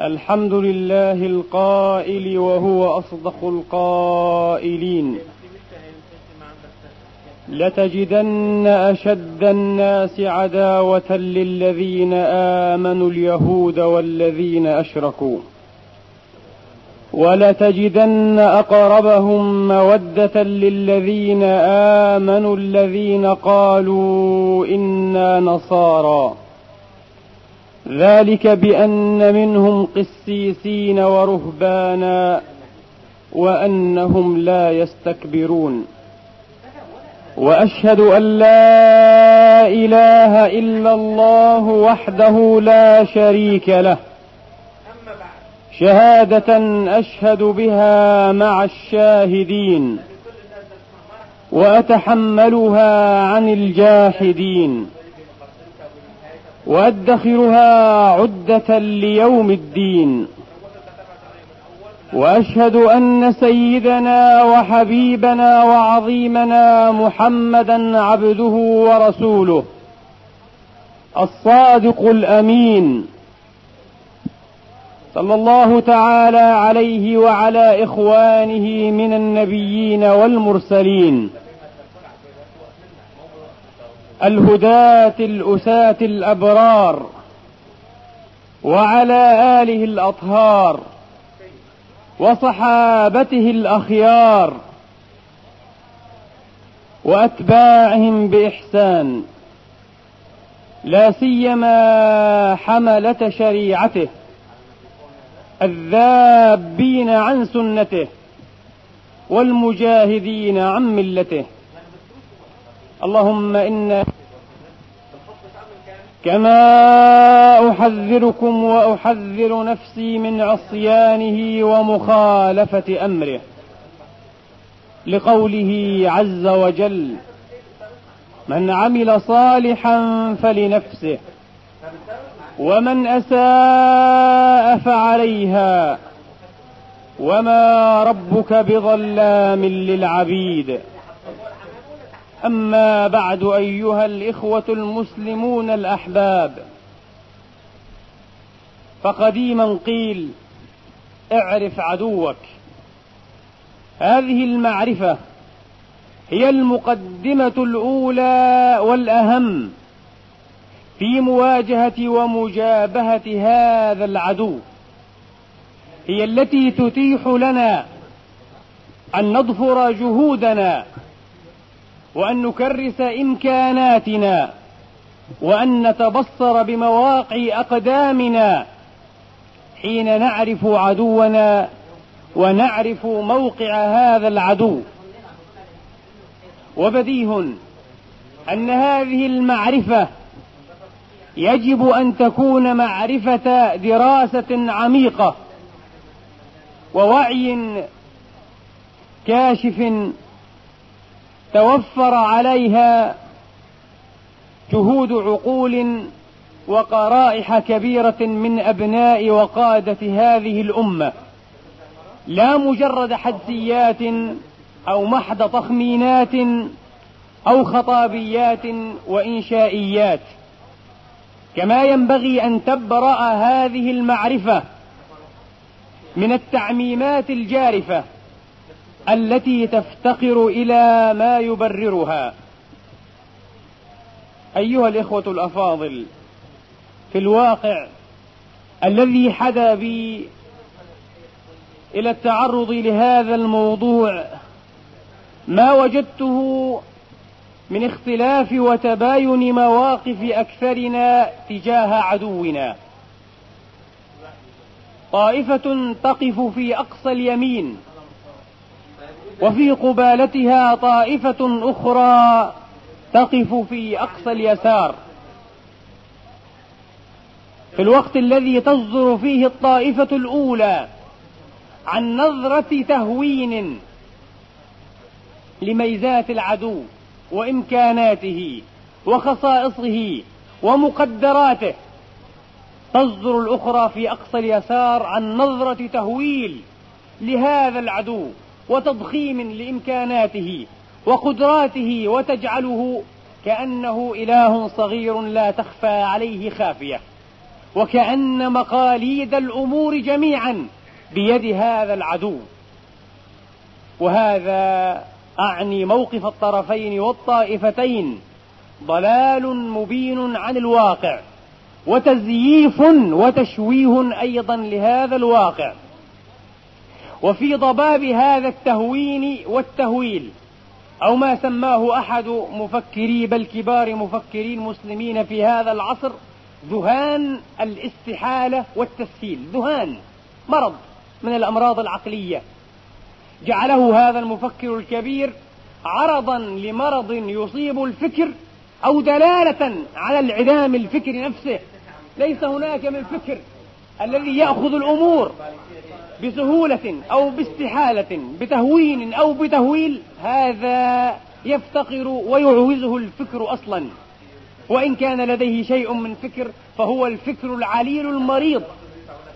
الحمد لله القائل وهو أصدق القائلين. لتجدن أشد الناس عداوة للذين آمنوا اليهود والذين أشركوا. ولتجدن أقربهم مودة للذين آمنوا الذين قالوا إنا نصارى. ذلك بأن منهم قسيسين ورهبانا وأنهم لا يستكبرون. وأشهد أن لا إله إلا الله وحده لا شريك له. شهادة أشهد بها مع الشاهدين. وأتحملها عن الجاحدين. وأدخرها عدة ليوم الدين. وأشهد أن سيدنا وحبيبنا وعظيمنا محمدا عبده ورسوله الصادق الأمين. صلى الله تعالى عليه وعلى إخوانه من النبيين والمرسلين. الهداة الأساة الأبرار وعلى آله الأطهار وصحابته الأخيار وأتباعهم بإحسان. لا سيما حملة شريعته الذابين عن سنته والمجاهدين عن ملته. اللهم إنا كما أحذركم وأحذر نفسي من عصيانه ومخالفة أمره لقوله عز وجل من عمل صالحا فلنفسه ومن أساء فعليها وما ربك بظلام للعبيد أما بعد أيها الإخوة المسلمون الأحباب فقديما قيل اعرف عدوك. هذه المعرفة هي المقدمة الأولى والأهم في مواجهة ومجابهة هذا العدو. هي التي تتيح لنا أن نضفر جهودنا وأن نكرس إمكاناتنا وأن نتبصر بمواقع أقدامنا حين نعرف عدونا ونعرف موقع هذا العدو. وبديه أن هذه المعرفة يجب أن تكون معرفة دراسة عميقة ووعي كاشف توفر عليها جهود عقول وقرائح كبيرة من أبناء وقادة هذه الأمة. لا مجرد حدسيات أو محض تخمينات أو خطابيات وإنشائيات. كما ينبغي أن تبرأ هذه المعرفة من التعميمات الجارفة التي تفتقر إلى ما يبررها. أيها الإخوة الأفاضل في الواقع الذي حدا بي إلى التعرض لهذا الموضوع ما وجدته من اختلاف وتباين مواقف أكثرنا تجاه عدونا. طائفة تقف في أقصى اليمين وفي قبالتها طائفة أخرى تقف في أقصى اليسار. في الوقت الذي تصدر فيه الطائفة الأولى عن نظرة تهوين لميزات العدو وإمكاناته وخصائصه ومقدراته تصدر الأخرى في أقصى اليسار عن نظرة تهويل لهذا العدو. وتضخيم لإمكاناته وقدراته وتجعله كأنه إله صغير لا تخفى عليه خافية وكأن مقاليد الأمور جميعا بيد هذا العدو. وهذا أعني موقف الطرفين والطائفتين ضلال مبين عن الواقع وتزييف وتشويه أيضا لهذا الواقع. وفي ضباب هذا التهوين والتهويل أو ما سماه أحد مفكري بل كبار مفكري المسلمين في هذا العصر ذهان الاستحالة والتسهيل ذهان مرض من الأمراض العقلية. جعله هذا المفكر الكبير عرضا لمرض يصيب الفكر أو دلالة على انعدام الفكر نفسه. ليس هناك من فكر الذي يأخذ الأمور. بسهولة أو باستحالة بتهوين أو بتهويل هذا يفتقر ويعوزه الفكر أصلا. وإن كان لديه شيء من فكر فهو الفكر العليل المريض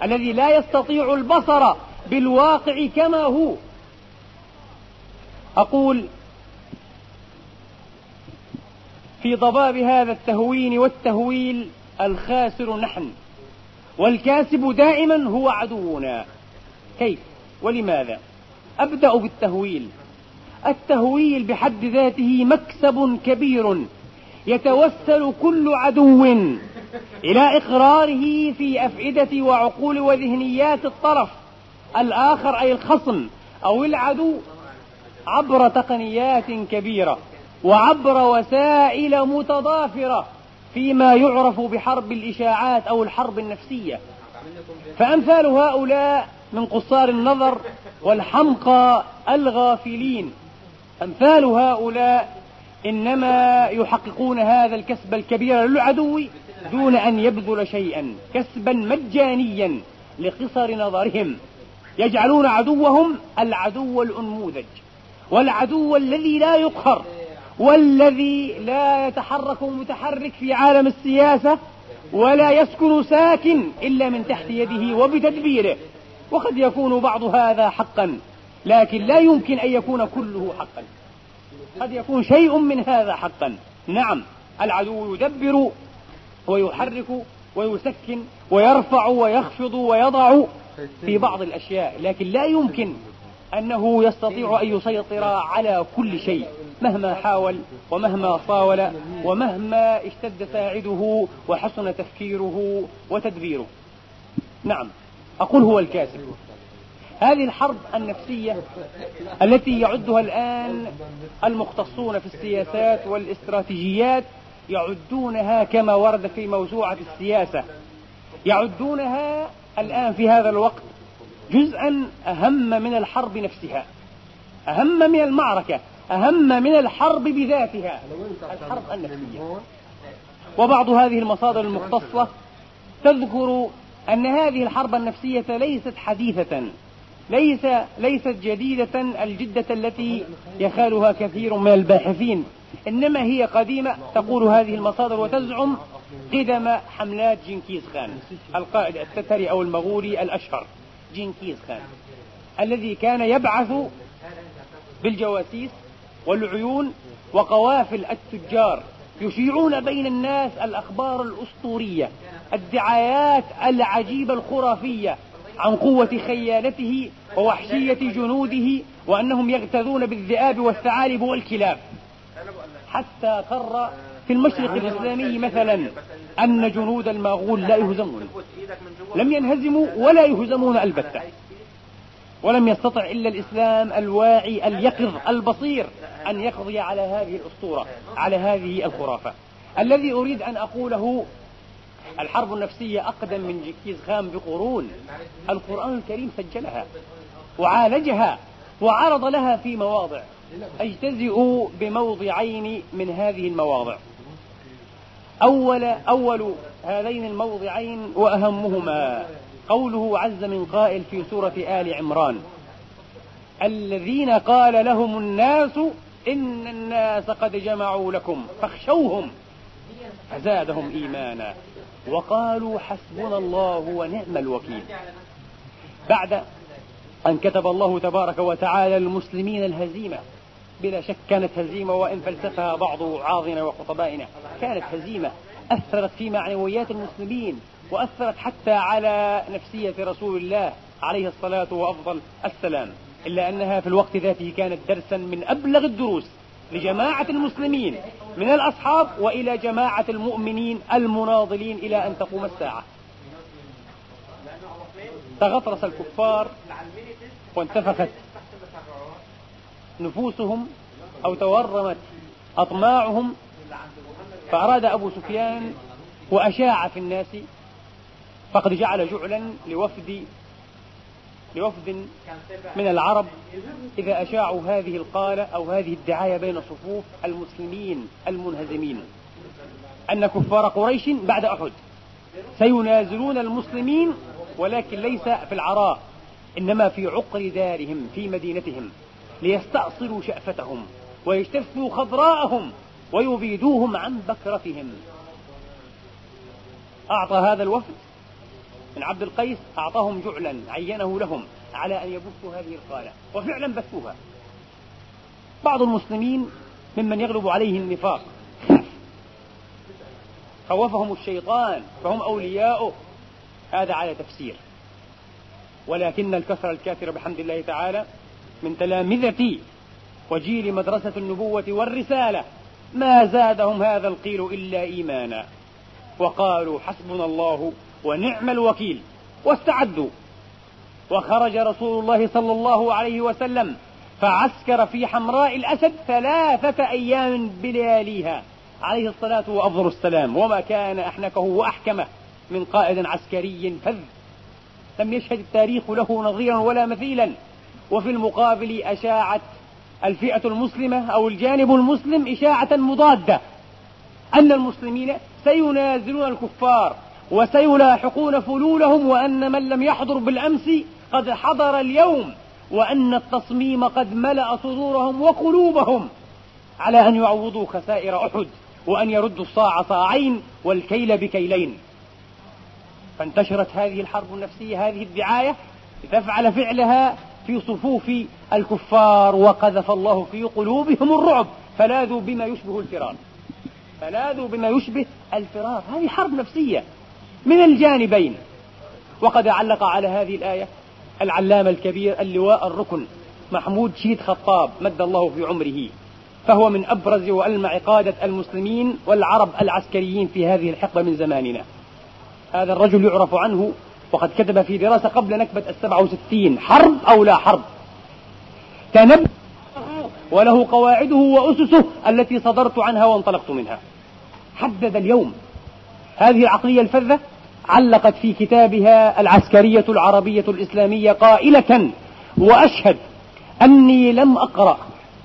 الذي لا يستطيع البصر بالواقع كما هو. أقول في ضباب هذا التهوين والتهويل الخاسر نحن والكاسب دائما هو عدونا. كيف ولماذا؟ أبدأ بالتهويل. التهويل بحد ذاته مكسب كبير. يتوسل كل عدو إلى إقراره في أفئدة وعقول وذهنيات الطرف. الآخر أي الخصم أو العدو عبر تقنيات كبيرة وعبر وسائل متضافرة فيما يعرف بحرب الإشاعات أو الحرب النفسية. فأمثال هؤلاء من قصار النظر والحمقى الغافلين. أمثال هؤلاء إنما يحققون هذا الكسب الكبير للعدو دون أن يبذل شيئا كسبا مجانيا لقصر نظرهم. يجعلون عدوهم العدو الأنموذج والعدو الذي لا يقهر والذي لا يتحرك متحرك في عالم السياسة ولا يسكن ساكن إلا من تحت يده وبتدبيره. وقد يكون بعض هذا حقا لكن لا يمكن أن يكون كله حقا. قد يكون شيء من هذا حقا. نعم العدو يدبر ويحرك ويسكن ويرفع ويخفض ويضع في بعض الأشياء لكن لا يمكن أنه يستطيع أن يسيطر على كل شيء مهما حاول ومهما صاول ومهما اشتد ساعده وحسن تفكيره وتدبيره. نعم. أقول هو الكاسب هذه الحرب النفسية التي يعدها الآن المختصون في السياسات والاستراتيجيات يعدونها كما ورد في موسوعة السياسة. يعدونها الآن في هذا الوقت جزءا أهم من الحرب نفسها أهم من المعركة أهم من الحرب بذاتها. الحرب النفسية. وبعض هذه المصادر المختصة تذكر أن هذه الحرب النفسية ليست حديثة ليس ليست جديدة الجدة التي يخالها كثير من الباحثين. إنما هي قديمة تقول هذه المصادر وتزعم قدم حملات جنكيز خان القائد التتري أو المغولي الأشهر جنكيز خان الذي كان يبعث بالجواسيس والعيون وقوافل التجار يشيعون بين الناس الأخبار الأسطورية الدعايات العجيبة الخرافية عن قوة خيالته ووحشية جنوده وأنهم يغتذون بالذئاب والثعالب والكلاب. حتى قر في المشرق الإسلامي مثلا أن جنود المغول لا يهزمون. لم ينهزموا ولا يهزمون البتة. ولم يستطع إلا الإسلام الواعي اليقظ البصير أن يقضي على هذه الأسطورة على هذه الخرافة. الذي أريد أن أقوله الحرب النفسية أقدم من جكيز خان بقرون. القرآن الكريم سجلها وعالجها وعرض لها في مواضع. أجتزئ بموضعين من هذه المواضع. أول أول هذين الموضعين وأهمهما. قوله عز من قائل في سورة آل عمران الذين قال لهم الناس إن الناس قد جمعوا لكم فاخشوهم فزادهم إيمانا. وقالوا حسبنا الله ونعم الوكيل. بعد أن كتب الله تبارك وتعالى للمسلمين الهزيمة بلا شك كانت هزيمة وإن فلسفها بعض وعاظنا وخطبائنا كانت هزيمة أثرت في معنويات المسلمين. وأثرت حتى على نفسية رسول الله عليه الصلاة وأفضل السلام إلا أنها في الوقت ذاته كانت درسا من أبلغ الدروس لجماعة المسلمين من الأصحاب وإلى جماعة المؤمنين المناضلين إلى أن تقوم الساعة. تغطرس الكفار وانتفخت نفوسهم أو تورمت أطماعهم فأراد أبو سفيان وأشاع في الناس فقد جعل جعلا لوفد لوفد من العرب إذا أشاعوا هذه القالة أو هذه الدعاية بين صفوف المسلمين المنهزمين. أن كفار قريش بعد أحد. سينازلون المسلمين ولكن ليس في العراء إنما في عقر دارهم في مدينتهم ليستأصلوا شأفتهم ويجتثوا خضراءهم ويبيدوهم عن بكرتهم. أعطى هذا الوفد من عبد القيس أعطاهم جعلا عينه لهم على أن يبثوا هذه القالة وفعلا بثوها. بعض المسلمين ممن يغلب عليه النفاق خوفهم الشيطان فهم أولياؤه. هذا على تفسير. ولكن الكثرة الكافرة بحمد الله تعالى من تلامذة وجيل مدرسة النبوة والرسالة. ما زادهم هذا القيل إلا إيمانا. وقالوا حسبنا الله ونعم الوكيل واستعدوا. وخرج رسول الله صلى الله عليه وسلم فعسكر في حمراء الأسد ثلاثة أيام بلياليها. عليه الصلاة وأفضل السلام. وما كان أحنكه وأحكمه من قائد عسكري فذ. لم يشهد التاريخ له نظيرا ولا مثيلا. وفي المقابل أشاعت الفئة المسلمة أو الجانب المسلم إشاعة مضادة. أن المسلمين سينازلون الكفار. وسيلاحقون فلولهم وأن من لم يحضر بالأمس قد حضر اليوم وأن التصميم قد ملأ صدورهم وقلوبهم على أن يعوضوا خسائر أحد وأن يردوا الصاع صاعين والكيل بكيلين. فانتشرت هذه الحرب النفسية هذه الدعاية لتفعل فعلها في صفوف الكفار وقذف الله في قلوبهم الرعب. فلاذوا بما يشبه الفرار. فلاذوا بما يشبه الفرار. هذه حرب نفسية. من الجانبين. وقد علق على هذه الآية العلامة الكبير اللواء الركن محمود شيد خطاب مد الله في عمره فهو من أبرز وألمع قادة المسلمين والعرب العسكريين في هذه الحقبة من زماننا. هذا الرجل يعرف عنه وقد كتب في دراسة قبل نكبة السبعة وستين حرب أو لا حرب. تنبأ وله قواعده وأسسه التي صدرت عنها وانطلقت منها. حدد اليوم. هذه العقلية الفذة علقت في كتابها العسكرية العربية الإسلامية قائلة وأشهد أني لم أقرأ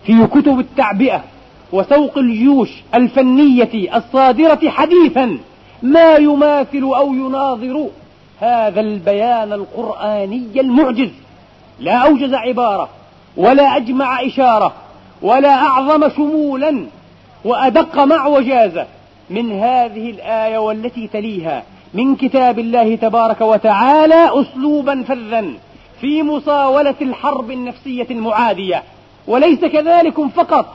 في كتب التعبئة وسوق الجيوش الفنية الصادرة حديثا ما يماثل أو يناظر هذا البيان القرآني المعجز. لا أوجز عبارة ولا أجمع إشارة ولا أعظم شمولا وأدق معوجازة من هذه الآية والتي تليها من كتاب الله تبارك وتعالى أسلوبا فذا في مصاولة الحرب النفسية المعادية. وليس كذلك فقط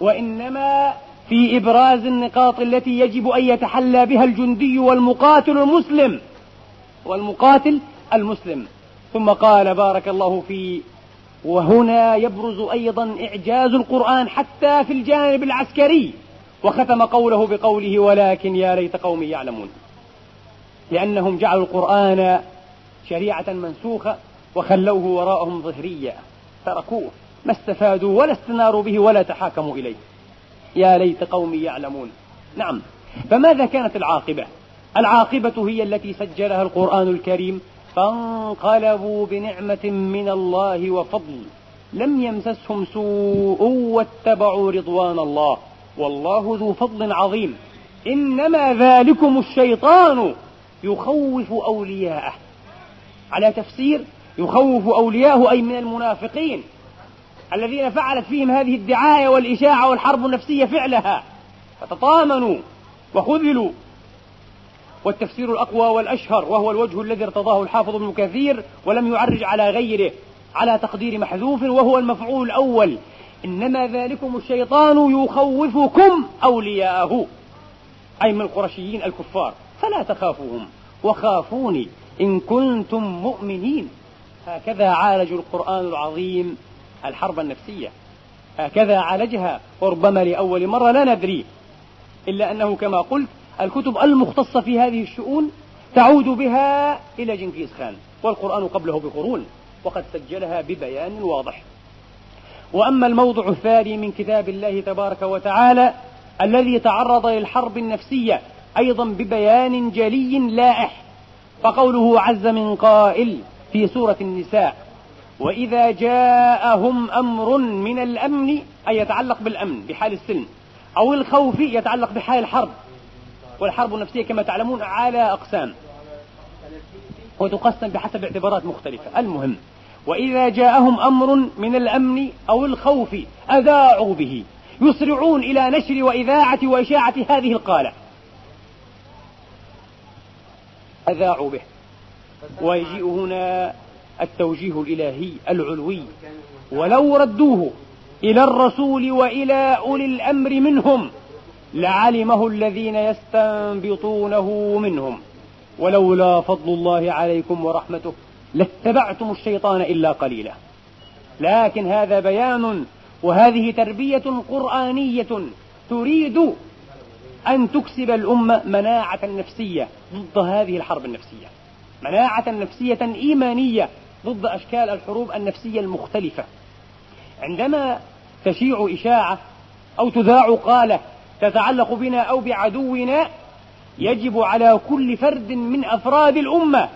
وإنما في إبراز النقاط التي يجب أن يتحلى بها الجندي والمقاتل المسلم والمقاتل المسلم. ثم قال بارك الله في وهنا يبرز أيضا إعجاز القرآن حتى في الجانب العسكري. وختم قوله بقوله ولكن يا ليت قومي يعلمون لأنهم جعلوا القرآن شريعة منسوخة وخلوه وراءهم ظهريا تركوه. ما استفادوا ولا استناروا به ولا تحاكموا إليه. يا ليت قومي يعلمون. نعم. فماذا كانت العاقبة؟ العاقبة هي التي سجلها القرآن الكريم. فانقلبوا بنعمة من الله وفضل. لم يمسسهم سوء واتبعوا رضوان الله. والله ذو فضل عظيم. إنما ذلكم الشيطان. يخوف أولياءه. على تفسير يخوف أولياءه أي من المنافقين الذين فعلت فيهم هذه الدعاية والإشاعة والحرب النفسية فعلها. فتطامنوا وخذلوا. والتفسير الأقوى والأشهر وهو الوجه الذي ارتضاه الحافظ ابن كثير ولم يعرج على غيره على تقدير محذوف وهو المفعول الأول. إنما ذلكم الشيطان يخوفكم أولياءه أي من القرشيين الكفار. فلا تخافوهم. وخافوني إن كنتم مؤمنين. هكذا عالج القرآن العظيم الحرب النفسية. هكذا عالجها. وربما لأول مرة لا ندري. إلا أنه كما قلت الكتب المختصة في هذه الشؤون تعود بها إلى جنكيز خان. والقرآن قبله بقرون. وقد سجلها ببيان واضح. وأما الموضع الثاني من كتاب الله تبارك وتعالى الذي تعرض للحرب النفسية أيضا ببيان جلي لائح فقوله عز من قائل في سورة النساء وإذا جاءهم أمر من الأمن أي يتعلق بالأمن بحال السلم أو الخوف يتعلق بحال الحرب والحرب النفسية كما تعلمون على أقسام وتقسم بحسب اعتبارات مختلفة. المهم وإذا جاءهم أمر من الأمن أو الخوف أذاعوا به يسرعون إلى نشر وإذاعة وإشاعة هذه القالة. أذاعوا به. ويجيء هنا التوجيه الإلهي العلوي. ولو ردوه إلى الرسول وإلى أولي الأمر منهم لعلمه الذين يستنبطونه منهم. ولولا فضل الله عليكم ورحمته لاتبعتم الشيطان إلا قليلا. لكن هذا بيان وهذه تربية قرآنية تريد أن تكسب الأمة مناعة نفسية ضد هذه الحرب النفسية. مناعة نفسية إيمانية ضد أشكال الحروب النفسية المختلفة. عندما تشيع إشاعة أو تذاع قالة تتعلق بنا أو بعدونا يجب على كل فرد من أفراد الأمة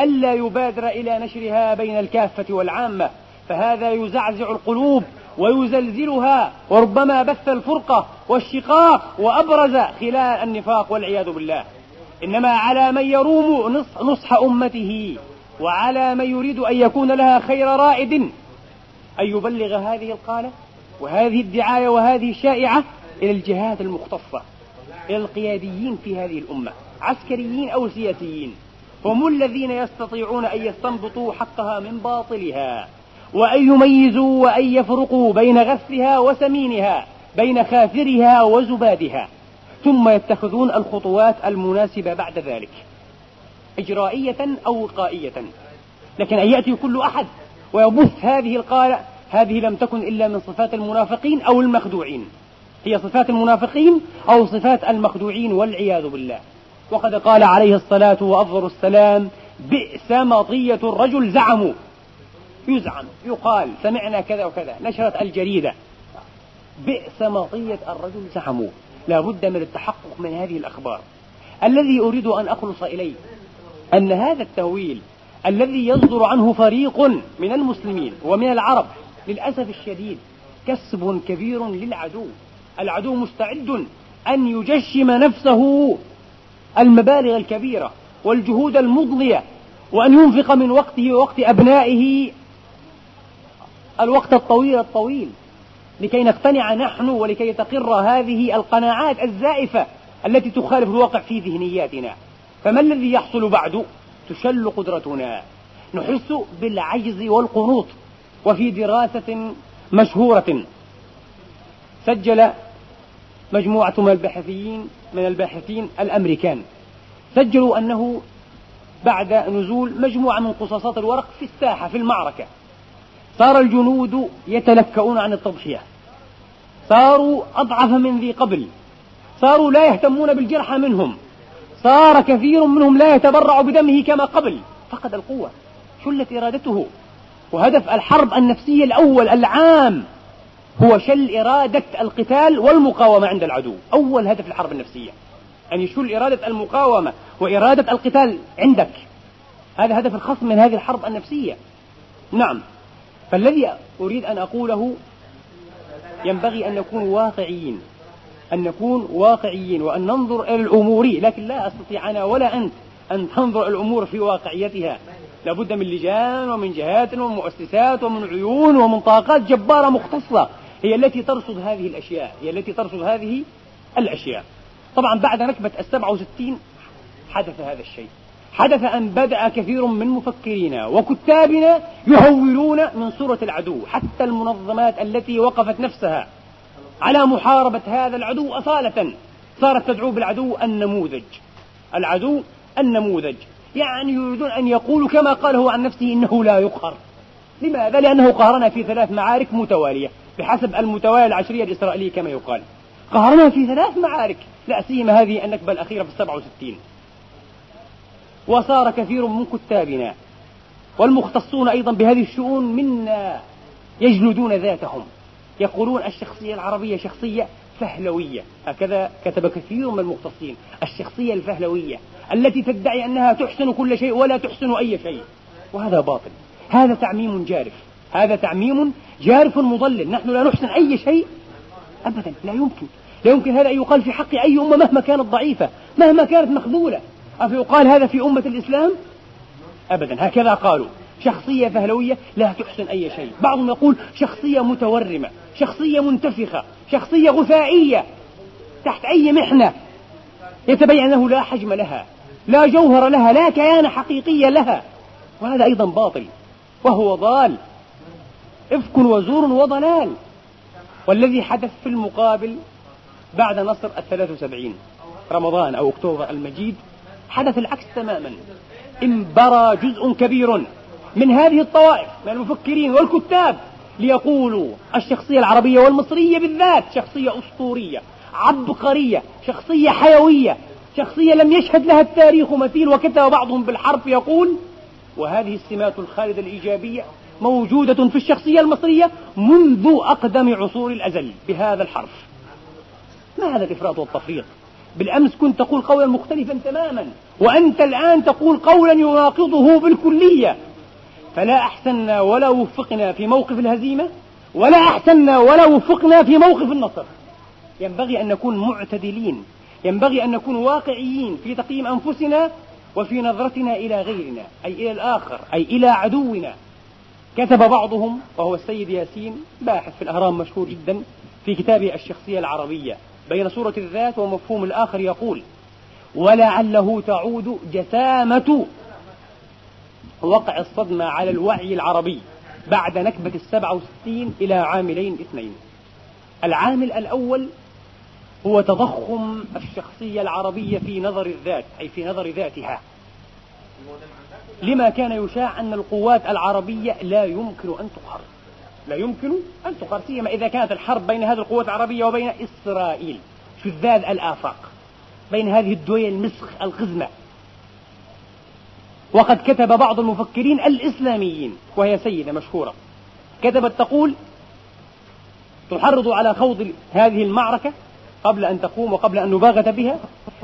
ألا يبادر إلى نشرها بين الكافة والعامة فهذا يزعزع القلوب ويزلزلها وربما بث الفرقة والشقاق وأبرز خلال النفاق والعياذ بالله. إنما على من يروم نصح أمته وعلى من يريد أن يكون لها خير رائد أن يبلغ هذه القالة وهذه الدعاية وهذه الشائعة إلى الجهات المختصة إلى القياديين في هذه الأمة عسكريين أو سياسيين. هم الذين يستطيعون أن يستنبطوا حقها من باطلها. وأن يميزوا وأن يفرقوا بين غثها وسمينها بين خافرها وزبادها. ثم يتخذون الخطوات المناسبة بعد ذلك. إجرائية أو وقائية. لكن أن يأتي كل أحد ويبث هذه القالة هذه لم تكن إلا من صفات المنافقين أو المخدوعين. هي صفات المنافقين أو صفات المخدوعين والعياذ بالله. وقد قال عليه الصلاة وأفضل السلام بئس مطية الرجل زعموا. يزعم يقال سمعنا كذا وكذا نشرت الجريدة. بئس مطية الرجل زعموا لا بد من التحقق من هذه الأخبار. الذي أريد أن أخلص إليه أن هذا التهويل الذي يصدر عنه فريق من المسلمين ومن العرب للأسف الشديد كسب كبير للعدو. العدو مستعد أن يجشم نفسه المبالغ الكبيرة والجهود المضنية وأن ينفق من وقته ووقت أبنائه الوقت الطويل الطويل. لكي نقتنع نحن ولكي تقر هذه القناعات الزائفة التي تخالف الواقع في ذهنياتنا. فما الذي يحصل بعد؟ تشل قدرتنا. نحس بالعجز والقنوط وفي دراسة مشهورة. سجل مجموعة من الباحثين من الباحثين الأمريكان. سجلوا أنه بعد نزول مجموعة من قصاصات الورق في الساحة في المعركة. صار الجنود يتلكؤون عن التضحية. صاروا أضعف من ذي قبل. صاروا لا يهتمون بالجرحى منهم. صار كثير منهم لا يتبرع بدمه كما قبل. فقد القوة. شلت إرادته. وهدف الحرب النفسية الأول العام هو شل إرادة القتال والمقاومة عند العدو. أول هدف الحرب النفسية. أن يشل إرادة المقاومة وإرادة القتال عندك. هذا هدف الخصم من هذه الحرب النفسية. نعم. فالذي أريد أن أقوله ينبغي أن نكون واقعيين أن نكون واقعيين وأن ننظر إلى الأمور لكن لا أستطيع أنا ولا أنت أن تنظر الأمور في واقعيتها. لابد من لجان ومن جهات ومن مؤسسات ومن عيون ومن طاقات جبارة مختصة. هي التي ترصد هذه الأشياء هي التي ترصد هذه الأشياء. طبعا بعد نكبة السبعة وستين حدث هذا الشيء. حدث أن بدأ كثير من مفكرينا وكتابنا يهولون من صورة العدو حتى المنظمات التي وقفت نفسها على محاربة هذا العدو أصالة. صارت تدعو بالعدو النموذج. العدو النموذج. يعني يريدون أن يقولوا كما قال هو عن نفسه إنه لا يقهر. لماذا؟ لأنه قهرنا في ثلاث معارك متوالية بحسب المتوالية العشرية الإسرائيلية كما يقال. قهرنا في ثلاث معارك لا سيما هذه النكبة الأخيرة في السبعة وستين. وصار كثير من كتابنا. والمختصون أيضا بهذه الشؤون منا يجلدون ذاتهم. يقولون الشخصية العربية شخصية فهلوية. هكذا كتب كثير من المختصين. الشخصية الفهلوية التي تدعي أنها تحسن كل شيء ولا تحسن أي شيء. وهذا باطل. هذا تعميم جارف. هذا تعميم جارف مضلل. نحن لا نحسن أي شيء أبدا. لا يمكن. لا يمكن هذا أن يقال في حق أي أمة مهما كانت ضعيفة مهما كانت مخذولة. أفيقال هذا في أمة الإسلام؟ أبدا. هكذا قالوا. شخصية فهلوية لا تحسن أي شيء. بعضهم يقول شخصية متورمة شخصية منتفخة شخصية غثائية تحت أي محنة. يتبين أنه لا حجم لها لا جوهر لها لا كيان حقيقي لها. وهذا أيضا باطل. وهو ضال. إفك وزور وضلال. والذي حدث في المقابل بعد نصر الثلاث وسبعين رمضان أو أكتوبر المجيد حدث العكس تماما. انبرى جزء كبير من هذه الطوائف من المفكرين والكتاب ليقولوا الشخصية العربية والمصرية بالذات شخصية أسطورية عبقرية شخصية حيوية شخصية لم يشهد لها التاريخ مثيل وكتب بعضهم بالحرف يقول وهذه السمات الخالدة الإيجابية موجودة في الشخصية المصرية منذ أقدم عصور الأزل بهذا الحرف. ما هذا الإفراط والتفريط؟ بالأمس كنت تقول قولا مختلفا تماما وأنت الآن تقول قولا يناقضه بالكلية. فلا أحسننا ولا وفقنا في موقف الهزيمة ولا أحسننا ولا وفقنا في موقف النصر. ينبغي أن نكون معتدلين ينبغي أن نكون واقعيين في تقييم أنفسنا وفي نظرتنا إلى غيرنا أي إلى الآخر أي إلى عدونا. كتب بعضهم وهو السيد ياسين باحث في الأهرام مشهور جدا في كتابه الشخصية العربية. بين صورة الذات ومفهوم الآخر يقول ولعله تعود جسامة. وقع الصدمة على الوعي العربي بعد نكبة السبعة وستين إلى عاملين اثنين. العامل الأول هو تضخم الشخصية العربية في نظر الذات أي في نظر ذاتها. لما كان يشاع أن القوات العربية لا يمكن أن تقهر. لا يمكن أن تقهر سيما إذا كانت الحرب بين هذه القوات العربية وبين إسرائيل شذاذ الآفاق بين هذه الدول المسخ القزمة وقد كتب بعض المفكرين الإسلاميين وهي سيدة مشهورة كتبت تقول تحرض على خوض هذه المعركة قبل أن تقوم وقبل أن نباغت بها.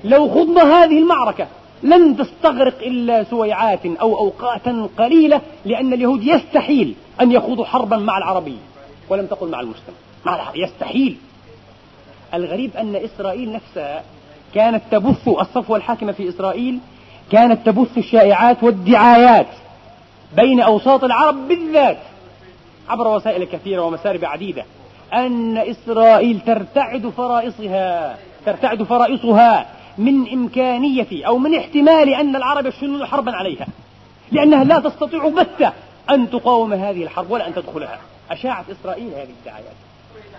لو خضنا هذه المعركة لن تستغرق إلا سويعات أو أوقاتا قليلة لأن اليهود يستحيل أن يخوضوا حربا مع العربي ولم تقل مع المسلم مع العربي يستحيل. الغريب أن إسرائيل نفسها كانت تبث الصفوة الحاكمة في إسرائيل كانت تبث الشائعات والدعايات بين أوساط العرب بالذات عبر وسائل كثيرة ومسارب عديدة. أن إسرائيل ترتعد فرائصها ترتعد فرائصها من إمكانية أو من احتمال أن العرب يشنون حربا عليها. لأنها لا تستطيع بتة أن تقاوم هذه الحرب ولا أن تدخلها. أشاعت إسرائيل هذه الدعايات.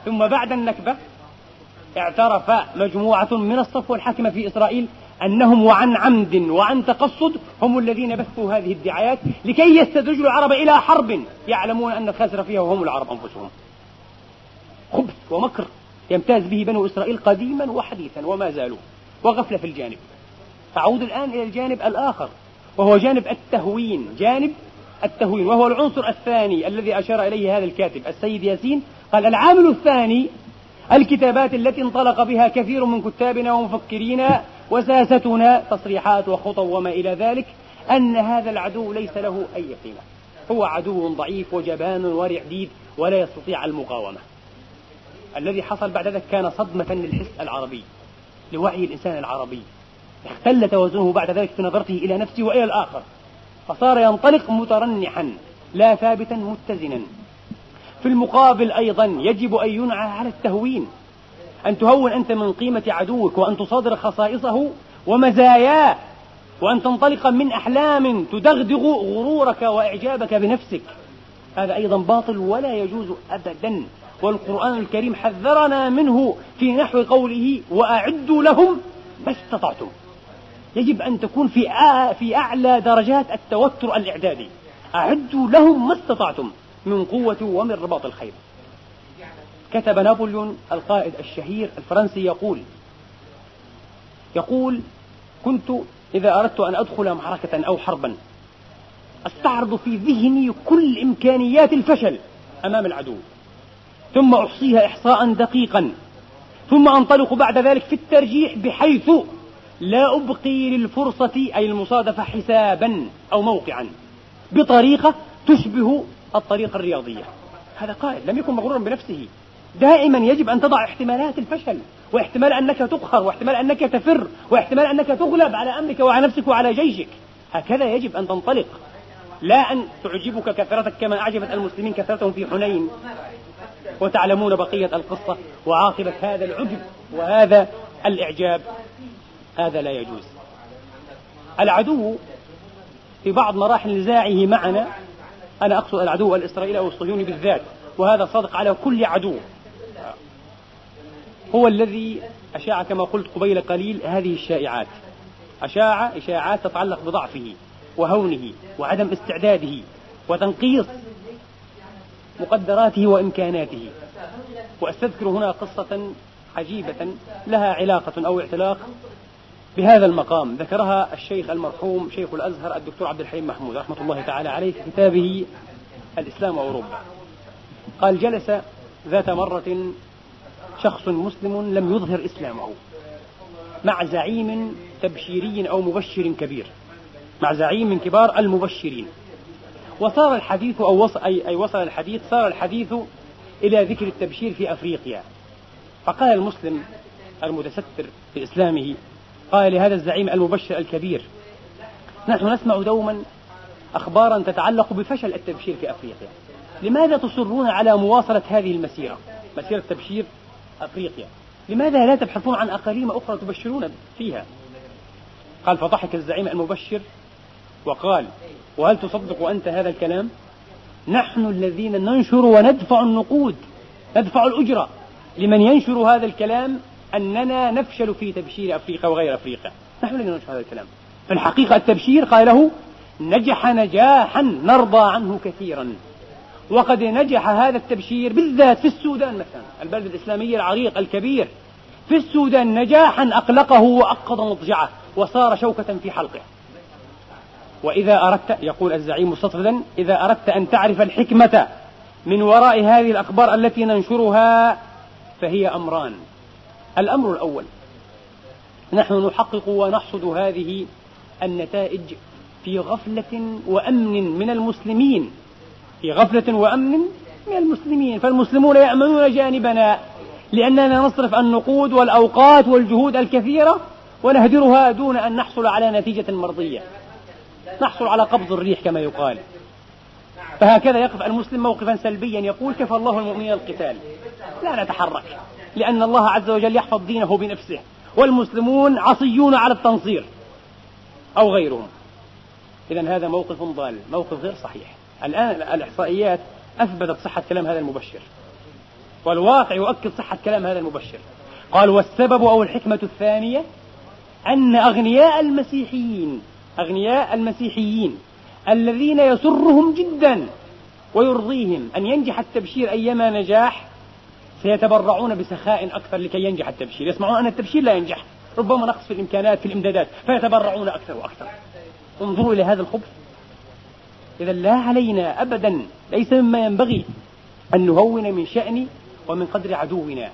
ثم بعد النكبة اعترف مجموعة من الصفوة الحاكمة في إسرائيل أنهم وعن عمد وعن تقصد هم الذين بثوا هذه الدعايات لكي يستدرجوا العرب إلى حرب يعلمون أن الخاسر فيها وهم العرب أنفسهم. خبث ومكر يمتاز به بنو إسرائيل قديما وحديثا وما زالوا. وغفلة في الجانب. أعود الآن إلى الجانب الآخر وهو جانب التهوين جانب التهوين وهو العنصر الثاني الذي أشار إليه هذا الكاتب السيد ياسين. قال العامل الثاني الكتابات التي انطلق بها كثير من كتابنا ومفكرينا وساستنا تصريحات وخطب وما إلى ذلك أن هذا العدو ليس له أي قيمة. هو عدو ضعيف وجبان ورعديد ولا يستطيع المقاومة. الذي حصل بعد ذلك كان صدمة للحس العربي لوعي الإنسان العربي. اختل توازنه بعد ذلك في نظرته إلى نفسه وإلى الآخر. فصار ينطلق مترنحا لا ثابتا متزنا. في المقابل أيضا يجب أن ينعى على التهوين أن تهون أنت من قيمة عدوك وأن تصادر خصائصه ومزاياه وأن تنطلق من أحلام تدغدغ غرورك وإعجابك بنفسك. هذا أيضا باطل ولا يجوز أبدا. والقرآن الكريم حذرنا منه في نحو قوله وأعدوا لهم ما استطعتم. يجب أن تكون في في أعلى درجات التوتر الإعدادي. أعدوا لهم ما استطعتم من قوة ومن رباط الخيل كتب نابليون القائد الشهير الفرنسي يقول يقول كنت إذا أردت أن أدخل معركة أو حربا أستعرض في ذهني كل إمكانيات الفشل أمام العدو ثم أحصيها إحصاء دقيقا ثم أنطلق بعد ذلك في الترجيح بحيث لا أبقي للفرصة أي المصادفة حسابا أو موقعا. بطريقة تشبه الطريقة الرياضية. هذا قائد لم يكن مغرورا بنفسه. دائما يجب أن تضع احتمالات الفشل واحتمال أنك تقهر واحتمال أنك تفر واحتمال أنك تغلب على أمرك وعلى نفسك وعلى جيشك. هكذا يجب أن تنطلق. لا أن تعجبك كثرتك كما أعجبت المسلمين كثرتهم في حنين. وتعلمون بقية القصة وعاقبة هذا العجب وهذا الإعجاب. هذا لا يجوز. العدو في بعض مراحل نزاعه معنا أنا أقصد العدو الإسرائيلي أو الصهيوني بالذات وهذا صادق على كل عدو. هو الذي أشاع كما قلت قبيل قليل هذه الشائعات. أشاع إشاعات تتعلق بضعفه وهونه وعدم استعداده وتنقيص مقدراته وإمكاناته. وأستذكر هنا قصة عجيبة لها علاقة أو اعتلاق بهذا المقام ذكرها الشيخ المرحوم شيخ الأزهر الدكتور عبد الحليم محمود رحمة الله تعالى عليه في كتابه الإسلام وأوروبا. قال جلس ذات مرة شخص مسلم لم يظهر إسلامه مع زعيم تبشيري أو مبشر كبير مع زعيم من كبار المبشرين. وصار الحديث أو وصل أي, أي وصل الحديث صار الحديث إلى ذكر التبشير في أفريقيا. فقال المسلم المتستر في إسلامه قال لهذا الزعيم المبشر الكبير نحن نسمع دوما أخبارا تتعلق بفشل التبشير في أفريقيا. لماذا تصرون على مواصلة هذه المسيرة؟ مسيرة تبشير أفريقيا. لماذا لا تبحثون عن أقاليم أخرى تبشرون فيها؟ قال فضحك الزعيم المبشر وقال وهل تصدق أنت هذا الكلام؟ نحن الذين ننشر وندفع النقود ندفع الأجرة. لمن ينشر هذا الكلام أننا نفشل في تبشير أفريقيا وغير أفريقيا. نحن الذين ننشر هذا الكلام. في الحقيقة التبشير قال له نجح نجاحا نرضى عنه كثيرا. وقد نجح هذا التبشير بالذات في السودان مثلا البلد الإسلامي العريق الكبير. في السودان نجاحا أقلقه وأقض مضجعه وصار شوكة في حلقه. وإذا أردت يقول الزعيم مستطردا إذا أردت أن تعرف الحكمة من وراء هذه الأخبار التي ننشرها فهي أمران. الأمر الأول. نحن نحقق ونحصد هذه النتائج في غفلة وأمن من المسلمين. في غفلة وأمن من المسلمين. فالمسلمون يأمنون جانبنا لأننا نصرف النقود والأوقات والجهود الكثيرة ونهدرها دون أن نحصل على نتيجة مرضية. نحصل على قبض الريح كما يقال. فهكذا يقف المسلم موقفا سلبيا يقول كفى الله المؤمنين القتال. لا نتحرك. لأن الله عز وجل يحفظ دينه بنفسه. والمسلمون عصيون على التنصير. أو غيرهم. إذا هذا موقف ضال. موقف غير صحيح. الآن الإحصائيات أثبتت صحة كلام هذا المبشر. والواقع يؤكد صحة كلام هذا المبشر. قال والسبب أو الحكمة الثانية أن أغنياء المسيحيين أغنياء المسيحيين الذين يسرهم جدا ويرضيهم أن ينجح التبشير أيما نجاح سيتبرعون بسخاء أكثر لكي ينجح التبشير. يسمعون أن التبشير لا ينجح ربما نقص في الإمكانات في الإمدادات فيتبرعون أكثر وأكثر. انظروا إلى هذا الخبث. إذا لا علينا أبدا ليس مما ينبغي أن نهون من شأن ومن قدر عدونا.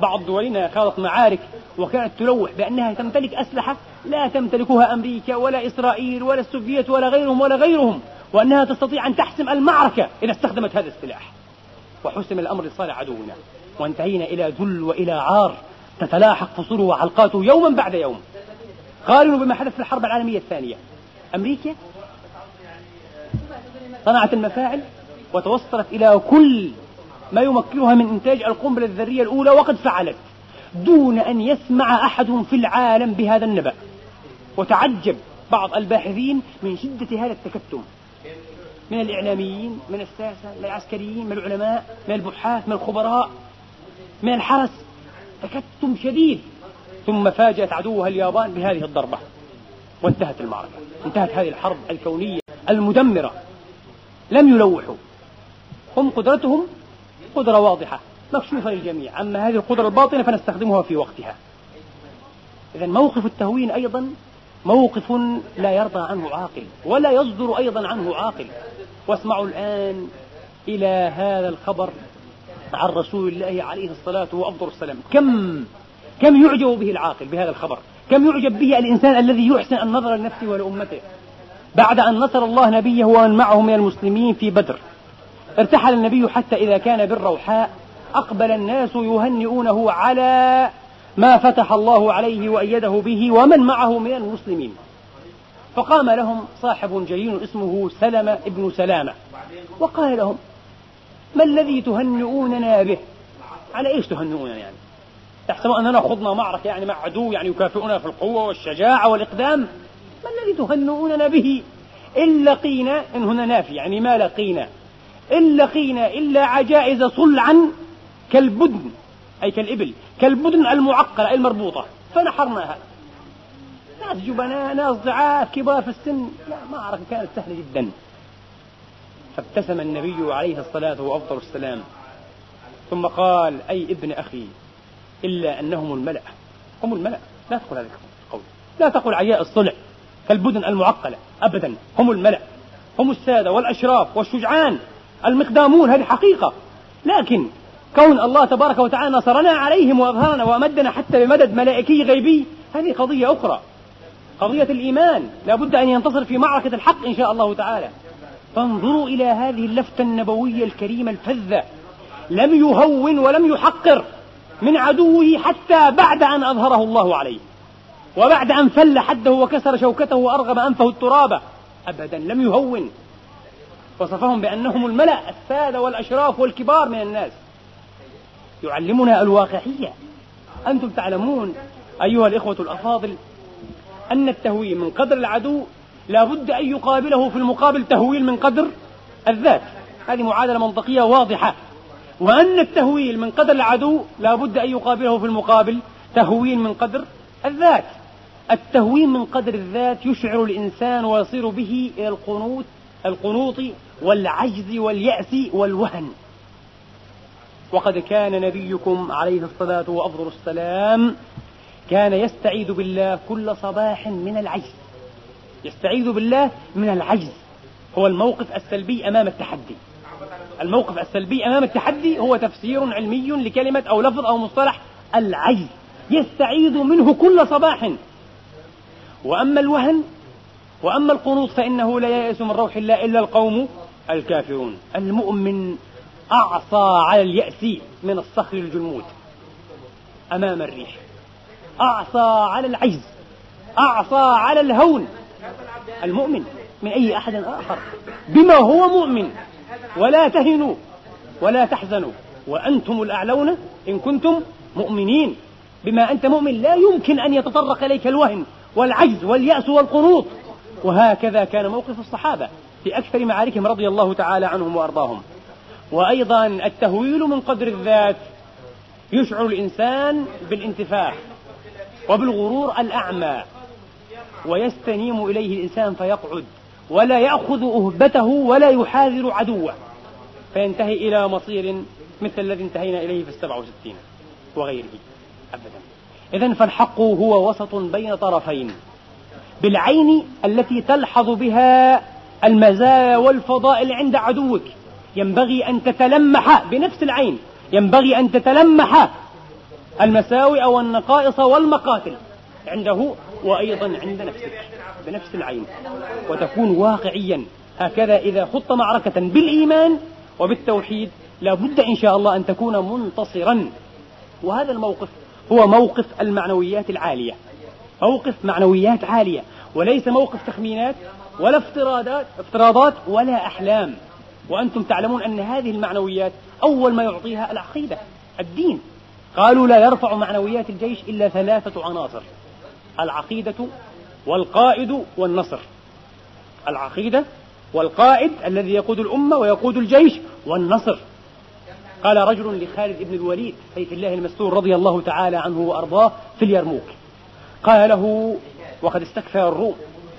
بعض دولنا خاضت معارك وكانت تلوح بأنها تمتلك أسلحة لا تمتلكها أمريكا ولا إسرائيل ولا السوفيت ولا غيرهم ولا غيرهم وأنها تستطيع أن تحسم المعركة إذا استخدمت هذا السلاح. وحسم الأمر لصالح عدونا. وانتهينا إلى ذل وإلى عار تتلاحق فصوله وحلقاته يوما بعد يوم. قارنوا بما حدث في الحرب العالمية الثانية. أمريكا صنعت المفاعل وتوصلت إلى كل ما يمكنها من إنتاج القنبلة الذرية الأولى وقد فعلت دون أن يسمع أحد في العالم بهذا النبأ. وتعجب بعض الباحثين من شدة هذا التكتم. من الإعلاميين من الساسة من العسكريين من العلماء من البحاث من الخبراء من الحرس. تكتم شديد. ثم فاجأت عدوها اليابان بهذه الضربة. وانتهت المعركة. انتهت هذه الحرب الكونية المدمرة. لم يلوحوا. هم قدرتهم قدرة واضحة. مكشوفة للجميع. أما هذه القدرة الباطنة فنستخدمها في وقتها. إذا موقف التهوين أيضا موقف لا يرضى عنه عاقل ولا يصدر أيضا عنه عاقل. واسمعوا الآن إلى هذا الخبر عن رسول الله عليه الصلاة وأفضل السلام. كم كم يعجب به العاقل بهذا الخبر؟ كم يعجب به الإنسان الذي يحسن النظر لنفسه ولأمته؟ بعد أن نصر الله نبيه ومن معه من المسلمين في بدر ارتحل النبي حتى إذا كان بالروحاء أقبل الناس يهنئونه على ما فتح الله عليه وأيده به ومن معه من المسلمين. فقام لهم صاحب جليل اسمه سلمة ابن سلامة. وقال لهم ما الذي تهنئوننا به? على إيش تهنئوننا يعني؟ تحسبون أننا خضنا معركة يعني مع عدو يعني يكافئنا في القوة والشجاعة والإقدام. ما الذي تهنئوننا به؟ إن لقينا إن هنا نافي يعني ما لقينا. إن لقينا إلا عجائز صلعا كالبدن أي كالإبل. كالبدن المعقله أي المربوطة. فنحرناها. ناس جبناء ناس ضعاف كبار في السن. لا معركه كانت سهلة جدا. فابتسم النبي عليه الصلاة وأفضل السلام. ثم قال أي ابن أخي إلا أنهم الملأ. هم الملأ. لا تقول هذا القول. لا تقل عياء الصلع كالبدن المعقلة أبدا هم الملأ. هم السادة والأشراف والشجعان. المقدامون هذه حقيقة. لكن كون الله تبارك وتعالى نصرنا عليهم وأظهرنا وأمدنا حتى بمدد ملائكي غيبي هذه قضية أخرى. قضية الإيمان. لا بد أن ينتصر في معركة الحق إن شاء الله تعالى. فانظروا إلى هذه اللفتة النبوية الكريمة الفذة. لم يهون ولم يحقر من عدوه حتى بعد أن أظهره الله عليه. وبعد أن فل حده وكسر شوكته وأرغم أنفه التراب. أبدا لم يهون. وصفهم بأنهم الملأ السادة والأشراف والكبار من الناس. يعلمنا الواقعية. أنتم تعلمون أيها الإخوة الأفاضل أن التهويل من قدر العدو لا بد أن يقابله في المقابل تهويل من قدر الذات. هذه معادلة منطقية واضحة. وأن التهويل من قدر العدو لا بد أن يقابله في المقابل تهويل من قدر الذات. التهويل من قدر الذات يشعر الإنسان ويصير به إلى القنوط القنوط والعجز واليأس والوهن. وقد كان نبيكم عليه الصلاة وأفضل السلام كان يستعيذ بالله كل صباح من العجز. يستعيذ بالله من العجز. هو الموقف السلبي أمام التحدي. الموقف السلبي أمام التحدي هو تفسير علمي لكلمة أو لفظ أو مصطلح العجز. يستعيذ منه كل صباح. وأما الوهن وأما القنوط فإنه لا ييأس من روح الله إلا القوم الكافرون. المؤمن أعصى على اليأس من الصخر الجلمود أمام الريح أعصى على العجز. أعصى على الهون. المؤمن من أي أحد آخر. بما هو مؤمن. ولا تهنوا. ولا تحزنوا. وأنتم الأعلون إن كنتم مؤمنين. بما أنت مؤمن. لا يمكن أن يتطرق إليك الوهن والعجز واليأس والقنوط. وهكذا كان موقف الصحابة في أكثر معاركهم رضي الله تعالى عنهم وأرضاهم. وأيضا التهويل من قدر الذات يشعر الإنسان بالانتفاخ وبالغرور الأعمى ويستنيم إليه الإنسان فيقعد ولا يأخذ أهبته ولا يحاذر عدوه. فينتهي إلى مصير مثل الذي انتهينا إليه في السبع وستين وغيره. أبدا. إذا فالحق هو وسط بين طرفين. بالعين التي تلحظ بها المزايا والفضائل عند عدوك. ينبغي أن تتلمح بنفس العين. ينبغي أن تتلمح المساوئ والنقائص والمقاتل عنده وأيضا عند نفسك بنفس العين. وتكون واقعيا. هكذا إذا خضت معركة بالإيمان وبالتوحيد لا بد إن شاء الله أن تكون منتصرا. وهذا الموقف هو موقف المعنويات العالية. موقف معنويات عالية. وليس موقف تخمينات ولا افتراضات افتراضات ولا أحلام. وأنتم تعلمون أن هذه المعنويات أول ما يعطيها العقيدة الدين. قالوا لا يرفع معنويات الجيش إلا ثلاثة عناصر العقيدة والقائد والنصر. العقيدة والقائد الذي يقود الأمة ويقود الجيش والنصر. قال رجل لخالد بن الوليد سيف الله المستور رضي الله تعالى عنه وأرضاه في اليرموك. قال له وقد استكفى الروم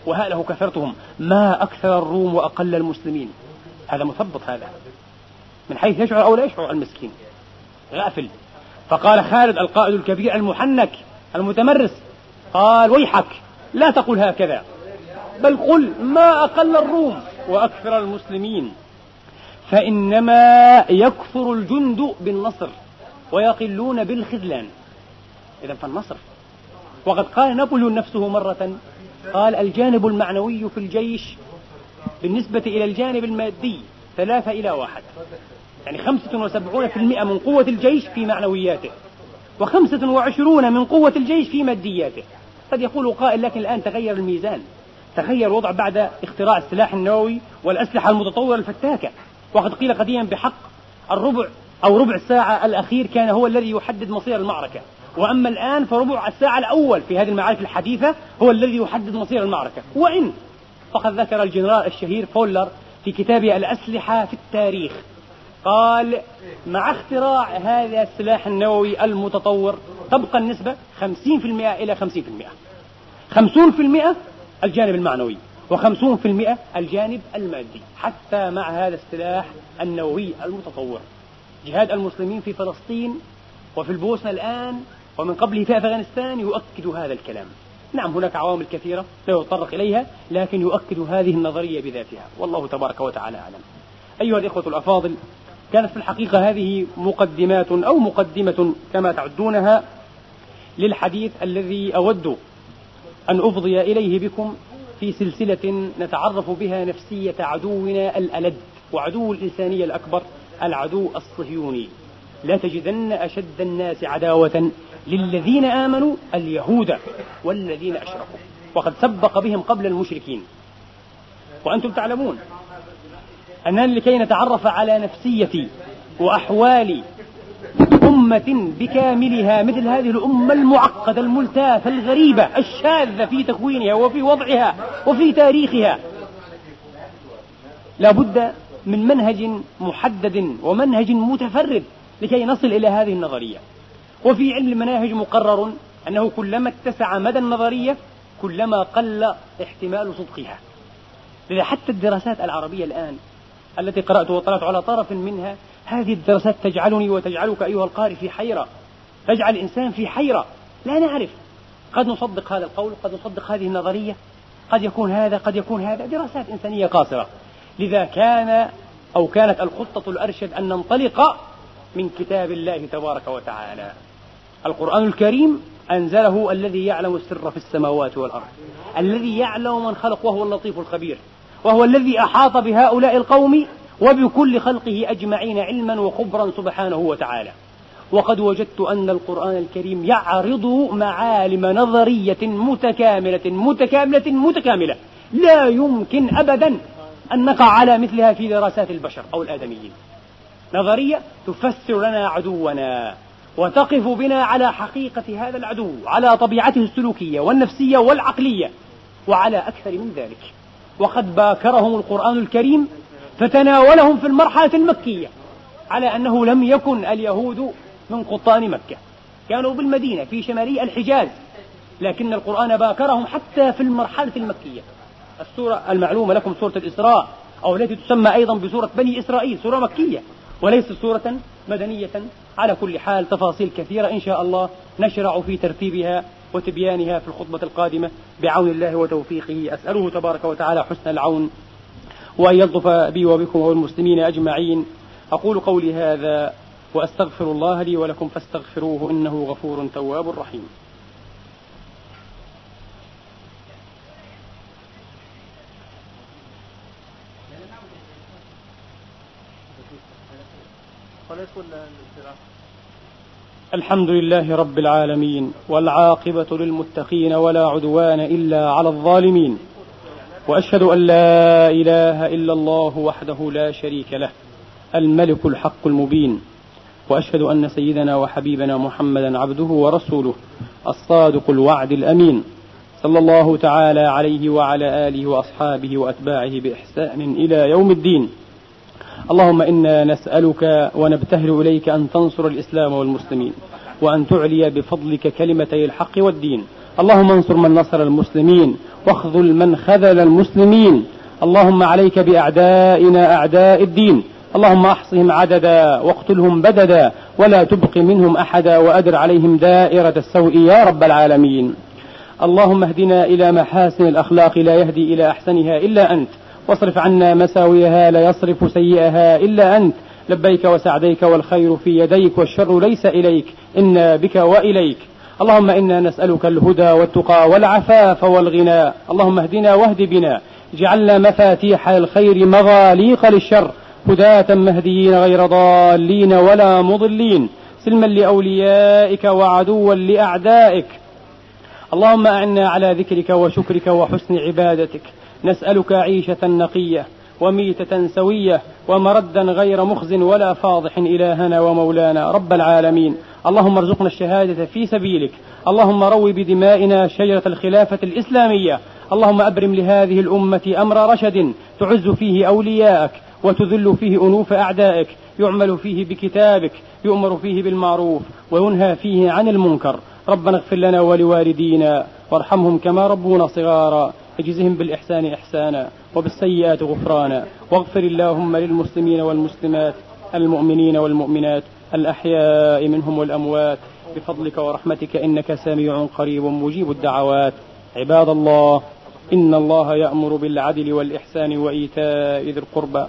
وها له كثرتهم ما أكثر الروم وأقل المسلمين. هذا مثبط هذا. من حيث يشعر أو لا يشعر المسكين. غافل. فقال خالد القائد الكبير المحنك المتمرس قال ويحك لا تقل هكذا. بل قل ما أقل الروم وأكثر المسلمين. فإنما يكثر الجند بالنصر ويقلون بالخذلان. إذا فالنصر. وقد قال نابليون نفسه مرة قال الجانب المعنوي في الجيش بالنسبة إلى الجانب المادي ثلاثة إلى واحد. يعني خمسة وسبعون في المئة من قوة الجيش في معنوياته وخمسة وعشرون من قوة الجيش في مادياته. قد يقول قائل لكن الآن تغير الميزان تغير الوضع بعد اختراع السلاح النووي والأسلحة المتطورة الفتاكة. وقد قيل قديما بحق الربع أو ربع الساعة الأخير كان هو الذي يحدد مصير المعركة. وأما الآن فربع الساعة الأول في هذه المعارك الحديثة هو الذي يحدد مصير المعركة. وإن فقد ذكر الجنرال الشهير فولر في كتابه الأسلحة في التاريخ. قال مع اختراع هذا السلاح النووي المتطور تبقى النسبة 50% إلى 50% 50% الجانب المعنوي وخمسون في المئة الجانب المادي حتى مع هذا السلاح النووي المتطور. جهاد المسلمين في فلسطين وفي البوسنة الآن ومن قبله في أفغانستان يؤكد هذا الكلام. نعم هناك عوامل كثيرة لا إليها لكن يؤكد هذه النظرية بذاتها. والله تبارك وتعالى أعلم. أيها الإخوة الأفاضل كانت في الحقيقة هذه مقدمات أو مقدمة كما تعدونها للحديث الذي أود أن أفضي إليه بكم في سلسلة نتعرف بها نفسية عدونا الألد وعدو الإنسانية الأكبر العدو الصهيوني. لا تجدن أشد الناس عداوة للذين آمنوا اليهود والذين أشركوا. وقد سبق بهم قبل المشركين. وأنتم تعلمون أننا لكي نتعرف على نفسية وأحوال أمة بكاملها مثل هذه الأمة المعقدة الملتافة الغريبة الشاذة في تكوينها وفي وضعها وفي تاريخها. لا بد من منهج محدد ومنهج متفرد لكي نصل إلى هذه النظرية. وفي علم المناهج مقرر أنه كلما اتسع مدى النظرية كلما قل احتمال صدقها. لذا حتى الدراسات العربية الآن التي قرأت وطلعت على طرف منها هذه الدراسات تجعلني وتجعلك أيها القارئ في حيرة. تجعل الإنسان في حيرة. لا نعرف. قد نصدق هذا القول قد نصدق هذه النظرية. قد يكون هذا قد يكون هذا. دراسات إنسانية قاصرة. لذا كان أو كانت الخطة الأرشد أن ننطلق من كتاب الله تبارك وتعالى. القرآن الكريم أنزله الذي يعلم السر في السماوات والأرض الذي يعلم من خلق وهو اللطيف الخبير وهو الذي أحاط بهؤلاء القوم وبكل خلقه أجمعين علما وخبرا سبحانه وتعالى. وقد وجدت أن القرآن الكريم يعرض معالم نظرية متكاملة متكاملة متكاملة. لا يمكن أبدا أن نقع على مثلها في دراسات البشر أو الآدميين. نظرية تفسر لنا عدونا. وتقف بنا على حقيقة هذا العدو على طبيعته السلوكية والنفسية والعقلية وعلى أكثر من ذلك. وقد باكرهم القرآن الكريم فتناولهم في المرحلة المكية على أنه لم يكن اليهود من قطان مكة. كانوا بالمدينة في شمالي الحجاز لكن القرآن باكرهم حتى في المرحلة المكية. السورة المعلومة لكم سورة الإسراء أو التي تسمى أيضا بسورة بني إسرائيل سورة مكية وليست سورة مدنية. على كل حال تفاصيل كثيرة إن شاء الله نشرع في ترتيبها وتبيانها في الخطبة القادمة بعون الله وتوفيقه. أسأله تبارك وتعالى حسن العون وأن يلطف بي وبكم والمسلمين أجمعين. أقول قولي هذا وأستغفر الله لي ولكم فاستغفروه إنه غفور تواب رحيم. الحمد لله رب العالمين والعاقبة للمتقين ولا عدوان إلا على الظالمين. وأشهد أن لا إله إلا الله وحده لا شريك له الملك الحق المبين. وأشهد أن سيدنا وحبيبنا محمدا عبده ورسوله الصادق الوعد الأمين. صلى الله تعالى عليه وعلى آله وأصحابه وأتباعه بإحسان إلى يوم الدين. اللهم إنا نسألك ونبتهل إليك أن تنصر الإسلام والمسلمين وأن تعلي بفضلك كلمتي الحق والدين. اللهم انصر من نصر المسلمين واخذل من خذل المسلمين. اللهم عليك بأعدائنا أعداء الدين. اللهم أحصهم عددا واقتلهم بددا ولا تبق منهم أحدا وأدر عليهم دائرة السوء يا رب العالمين. اللهم اهدنا إلى محاسن الأخلاق لا يهدي إلى أحسنها إلا أنت. واصرف عنا مساويها لا يصرف سيئها إلا أنت. لبيك وسعديك والخير في يديك والشر ليس إليك إنا بك وإليك. اللهم إنا نسألك الهدى والتقى والعفاف والغنى. اللهم اهدنا واهد بنا. اجعلنا مفاتيح الخير مغاليق للشر. هداة مهديين غير ضالين ولا مضلين. سلما لأوليائك وعدوا لأعدائك. اللهم أعنا على ذكرك وشكرك وحسن عبادتك. نسألك عيشة نقية وميتة سوية ومردا غير مخز ولا فاضح إلهنا ومولانا رب العالمين. اللهم ارزقنا الشهادة في سبيلك. اللهم روي بدمائنا شجرة الخلافة الإسلامية. اللهم أبرم لهذه الأمة أمر رشد تعز فيه أولياءك وتذل فيه أنوف أعدائك. يعمل فيه بكتابك يؤمر فيه بالمعروف وينهى فيه عن المنكر. ربنا اغفر لنا ولوالدينا وارحمهم كما ربونا صغارا. اجزهم بالإحسان إحسانا وبالسيئات غفرانا. واغفر اللهم للمسلمين والمسلمات المؤمنين والمؤمنات الأحياء منهم والأموات. بفضلك ورحمتك إنك سميع قريب مجيب الدعوات. عباد الله إن الله يأمر بالعدل والإحسان وإيتاء ذي القربى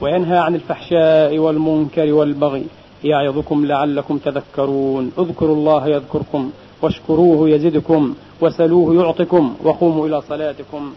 وينهى عن الفحشاء والمنكر والبغي. يعظكم لعلكم تذكرون. اذكروا الله يذكركم واشكروه يزدكم. وسلوه يعطكم وقوموا إلى صلاتكم.